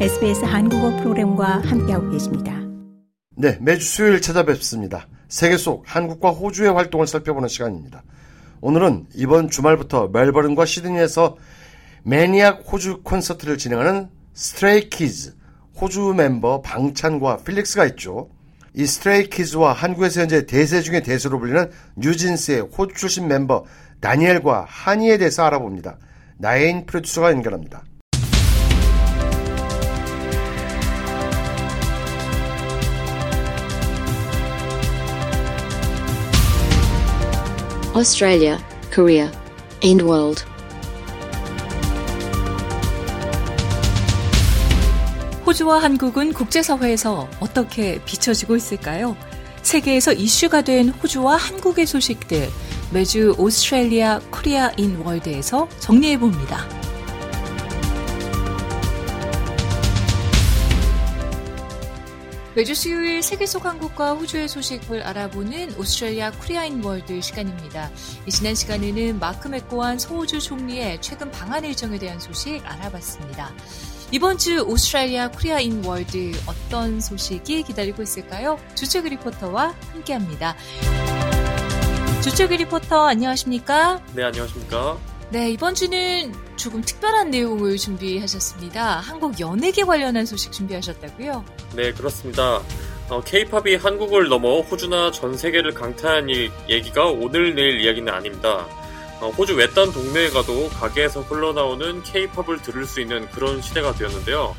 SBS 한국어 프로그램과 함께하고 계십니다. 네, 매주 수요일 찾아뵙습니다. 세계 속 한국과 호주의 활동을 살펴보는 시간입니다. 오늘은 이번 주말부터 멜버른과 시드니에서 Maniac 호주 콘서트를 진행하는 스트레이키즈 호주 멤버 방찬과 필릭스가 있죠. 이 스트레이키즈와 한국에서 현재 대세 중의 대세로 불리는 뉴진스의 호주 출신 멤버 다니엘과 하니에 대해서 알아봅니다. 나인 프로듀서가 연결합니다. Australia, Korea, and world. 호주와 한국은 국제사회에서 어떻게 비춰지고 있을까요? 세계에서 이슈가 된 호주와 한국의 소식들 매주 Australia Korea in World에서 정리해 봅니다. 매주 수요일 세계 속 한국과 호주의 소식을 알아보는 Australia Korea in World 시간입니다. 이 지난 시간에는 마크 맥고완 서호주 총리의 최근 방한 일정에 대한 소식 알아봤습니다. 이번 주 Australia Korea in World 어떤 소식이 기다리고 있을까요? 주최그 리포터와 함께합니다. 주최그 리포터 안녕하십니까? 네, 안녕하십니까? 네, 이번 주는 조금 특별한 내용을 준비하셨습니다. 한국 연예계 관련한 소식 준비하셨다고요? 네, 그렇습니다. 케이팝이 어, 한국을 넘어 호주나 전 세계를 강타한 이 얘기가 오늘 내일 이야기는 아닙니다. 어, 호주 외딴 동네에 가도 가게에서 흘러나오는 케이팝을 들을 수 있는 그런 시대가 되었는데요.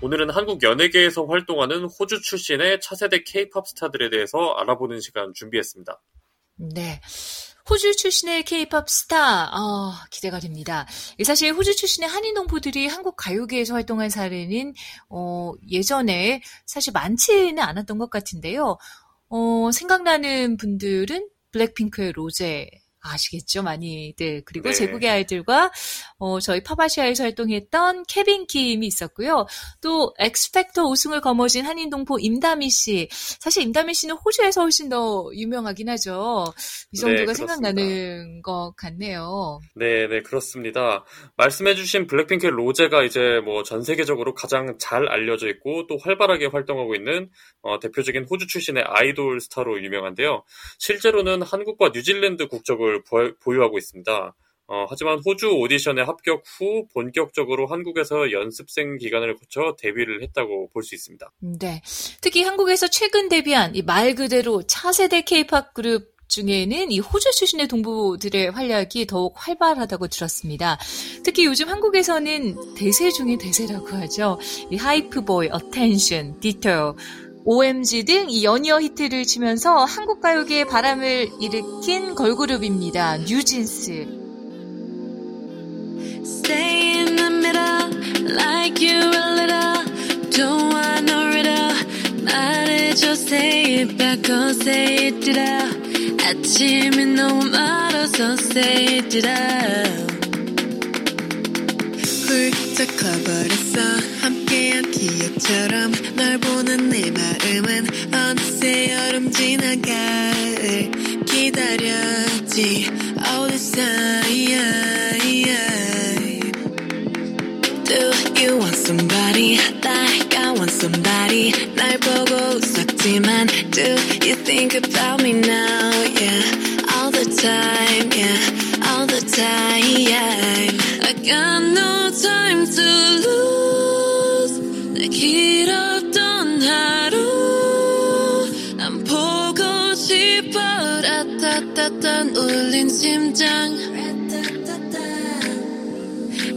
오늘은 한국 연예계에서 활동하는 호주 출신의 차세대 케이팝 스타들에 대해서 알아보는 시간 준비했습니다. 네. 호주 출신의 케이팝 스타, 어, 기대가 됩니다. 사실 호주 출신의 한인 동포들이 한국 가요계에서 활동한 사례는 어, 예전에 사실 많지는 않았던 것 같은데요. 어, 생각나는 분들은 블랙핑크의 로제, 아시겠죠, 많이들. 그리고 네. 제국의 아이들과 어, 저희 PopAsia에서 활동했던 케빈 킴이 있었고요. 또 X Factor 우승을 거머쥔 한인 동포 임다미 씨. 사실 임다미 씨는 호주에서 훨씬 더 유명하긴 하죠. 이 네, 정도가 네, 생각나는 것 같네요. 네, 네, 그렇습니다. 말씀해주신 블랙핑크의 로제가 이제 뭐 전 세계적으로 가장 잘 알려져 있고 또 활발하게 활동하고 있는 어, 대표적인 호주 출신의 아이돌 스타로 유명한데요. 실제로는 한국과 뉴질랜드 국적을 보유하고 있습니다. 어, 하지만 호주 오디션에 합격 후 본격적으로 한국에서 연습생 기간을 거쳐 데뷔를 했다고 볼 수 있습니다. 네. 특히 한국에서 최근 데뷔한 이 말 그대로 차세대 케이팝 그룹 중에는 이 호주 출신의 동포들의 활약이 더욱 활발하다고 들었습니다. 특히 요즘 한국에서는 대세 중의 대세라고 하죠. 이 Hype Boy, Attention, Ditto, OMG 등 이 연이어 히트를 치면서 한국 가요계에 바람을 일으킨 걸그룹입니다. 뉴진스. 아침이 너무 멀어서 say it out. 훌쩍 커버렸어 함께한 기억처럼 널 보는 내 마음은 어느새 여름 지나가 기다렸지 all this time Do you want somebody like I want somebody 날 보고 웃었지만 Do you think about me now yeah all the time yeah all the time I got 따따딴 울린 심장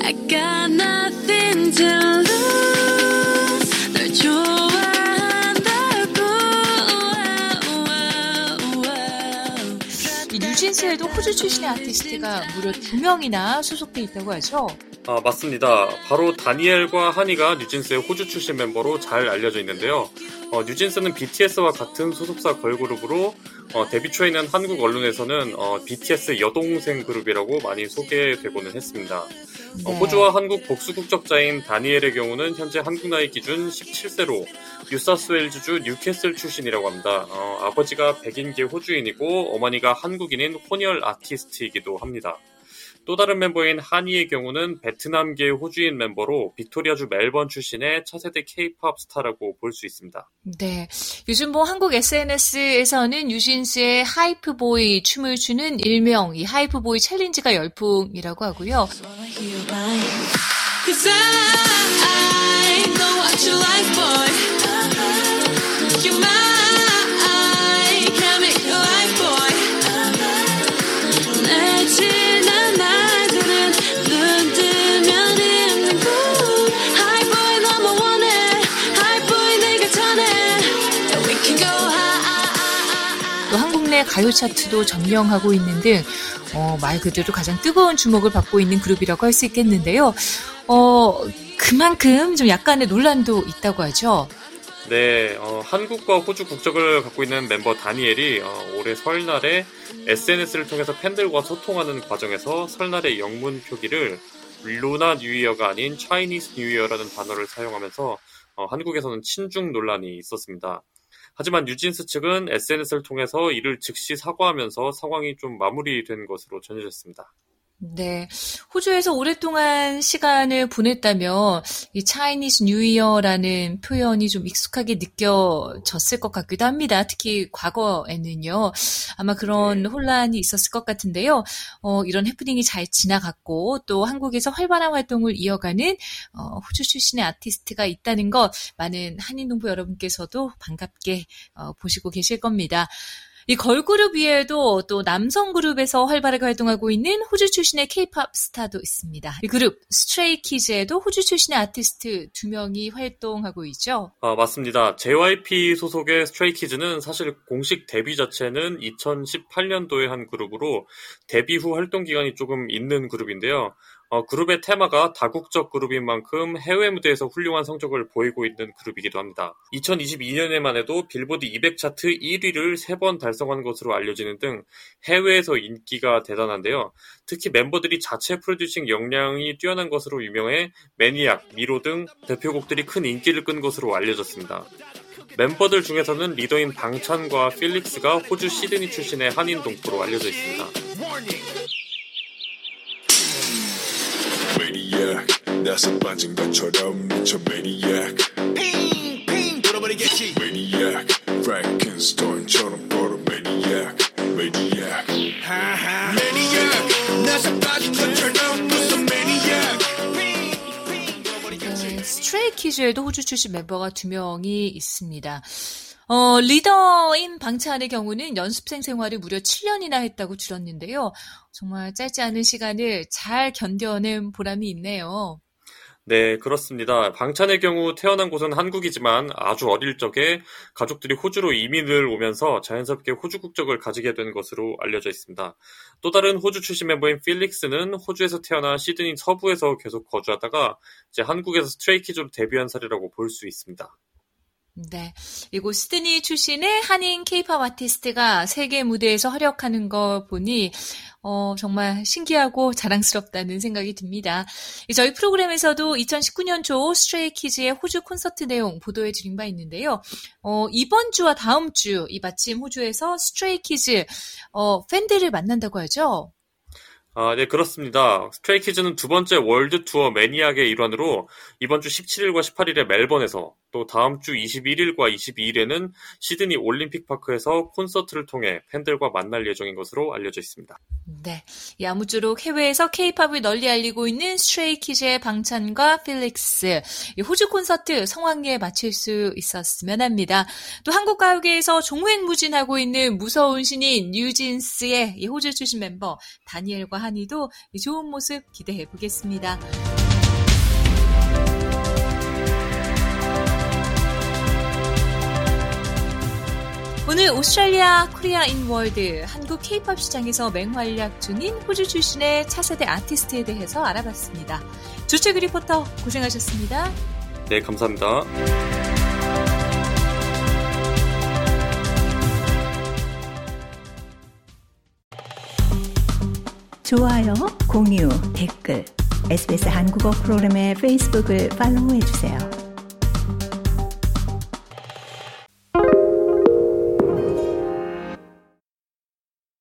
I got nothing to lose 널 좋아한다고 이 뉴진스에도 호주 출신의 아티스트가 무려 두 명이나 소속돼 있다고 하죠. 아, 맞습니다. 바로 다니엘과 하니가 뉴진스의 호주 출신 멤버로 잘 알려져 있는데요. 어, 뉴진스는 BTS와 같은 소속사 걸그룹으로 어, 데뷔 초에는 한국 언론에서는 어, BTS 여동생 그룹이라고 많이 소개되고는 했습니다. 어, 네. 호주와 한국 복수 국적자인 다니엘의 경우는 현재 한국 나이 기준 17세로 뉴사스웨일즈주 뉴캐슬 출신이라고 합니다. 어, 아버지가 백인계 호주인이고 어머니가 한국인인 혼혈 아티스트이기도 합니다. 또 다른 멤버인 하니의 경우는 베트남계 호주인 멤버로 빅토리아주 멜번 출신의 차세대 케이팝 스타라고 볼 수 있습니다. 네. 요즘 뭐 한국 SNS에서는 뉴진스의 Hype Boy 춤을 추는 일명 이 Hype Boy 챌린지가 열풍이라고 하고요. 가요 차트도 점령하고 있는 등, 어, 말 그대로 가장 뜨거운 주목을 받고 있는 그룹이라고 할 수 있겠는데요. 어, 그만큼 좀 약간의 논란도 있다고 하죠. 네, 어, 한국과 호주 국적을 갖고 있는 멤버 다니엘이 어, 올해 설날에 SNS를 통해서 팬들과 소통하는 과정에서 설날의 영문 표기를 루나 뉴이어가 아닌 차이니스 뉴이어라는 단어를 사용하면서 어, 한국에서는 친중 논란이 있었습니다. 하지만 뉴진스 측은 SNS를 통해서 이를 즉시 사과하면서 상황이 좀 마무리된 것으로 전해졌습니다. 네. 호주에서 오랫동안 시간을 보냈다면 이 Chinese New Year라는 표현이 좀 익숙하게 느껴졌을 것 같기도 합니다. 특히 과거에는요. 아마 그런 네. 혼란이 있었을 것 같은데요. 어, 이런 해프닝이 잘 지나갔고 또 한국에서 활발한 활동을 이어가는 어, 호주 출신의 아티스트가 있다는 것 많은 한인 동포 여러분께서도 반갑게 어, 보시고 계실 겁니다. 이 걸그룹 외에도 또 남성 그룹에서 활발하게 활동하고 있는 호주 출신의 케이팝 스타도 있습니다. 이 그룹 스트레이 키즈에도 호주 출신의 아티스트 두 명이 활동하고 있죠. 아 맞습니다. JYP 소속의 스트레이 키즈는 사실 공식 데뷔 자체는 2018년도에 한 그룹으로 데뷔 후 활동 기간이 조금 있는 그룹인데요. 어, 그룹의 테마가 다국적 그룹인 만큼 해외 무대에서 훌륭한 성적을 보이고 있는 그룹이기도 합니다. 2022년에만 해도 빌보드 200 차트 1위를 3번 달성한 것으로 알려지는 등 해외에서 인기가 대단한데요. 특히 멤버들이 자체 프로듀싱 역량이 뛰어난 것으로 유명해 매니악, 미로 등 대표곡들이 큰 인기를 끈 것으로 알려졌습니다. 멤버들 중에서는 리더인 방찬과 필릭스가 호주 시드니 출신의 한인 동포로 알려져 있습니다. 나서 빠진 것처럼 미쳐 maniac 핑핑 돌아버리겠지 maniac Frankenstein처럼 걸어 maniac maniac maniac 나서 빠진 것처럼 무슨 maniac 스트레이 키즈에도 호주 출신 멤버가 두 명이 있습니다. 어, 리더인 방찬의 경우는 연습생 생활을 무려 7년이나 했다고 들었는데요. 정말 짧지 않은 시간을 잘 견뎌낸 보람이 있네요. 네, 그렇습니다. 방찬의 경우 태어난 곳은 한국이지만 아주 어릴 적에 가족들이 호주로 이민을 오면서 자연스럽게 호주 국적을 가지게 된 것으로 알려져 있습니다. 또 다른 호주 출신 멤버인 필릭스는 호주에서 태어나 시드니 서부에서 계속 거주하다가 이제 한국에서 스트레이키즈로 데뷔한 사례라고 볼 수 있습니다. 네. 이곳 시드니 출신의 한인 케이팝 아티스트가 세계 무대에서 활약하는 거 보니, 어, 정말 신기하고 자랑스럽다는 생각이 듭니다. 저희 프로그램에서도 2019년 초 스트레이 키즈의 호주 콘서트 내용 보도해 드린 바 있는데요. 어, 이번 주와 다음 주, 이 마침 호주에서 스트레이 키즈, 어, 팬들을 만난다고 하죠? 아, 네, 그렇습니다. 스트레이키즈는 두 번째 월드 투어 매니악의 일환으로 이번 주 17일과 18일에 멜번에서 또 다음 주 21일과 22일에는 시드니 올림픽 파크에서 콘서트를 통해 팬들과 만날 예정인 것으로 알려져 있습니다. 네. 이 아무쪼록 해외에서 케이팝을 널리 알리고 있는 스트레이키즈의 방찬과 필릭스. 호주 콘서트 성황리에 마칠 수 있었으면 합니다. 또 한국 가요계에서 종횡무진하고 있는 무서운 신인 뉴진스의 이 호주 출신 멤버 다니엘과 하니도 좋은 모습 기대해 보겠습니다. 오늘 Australia Korea in World 한국 케이팝 시장에서 맹활약 중인 호주 출신의 차세대 아티스트에 대해서 알아봤습니다. 조채그 리포터 고생하셨습니다. 네, 감사합니다. 좋아요, 공유, 댓글, SBS 한국어 프로그램의 페이스북을 팔로우해 주세요.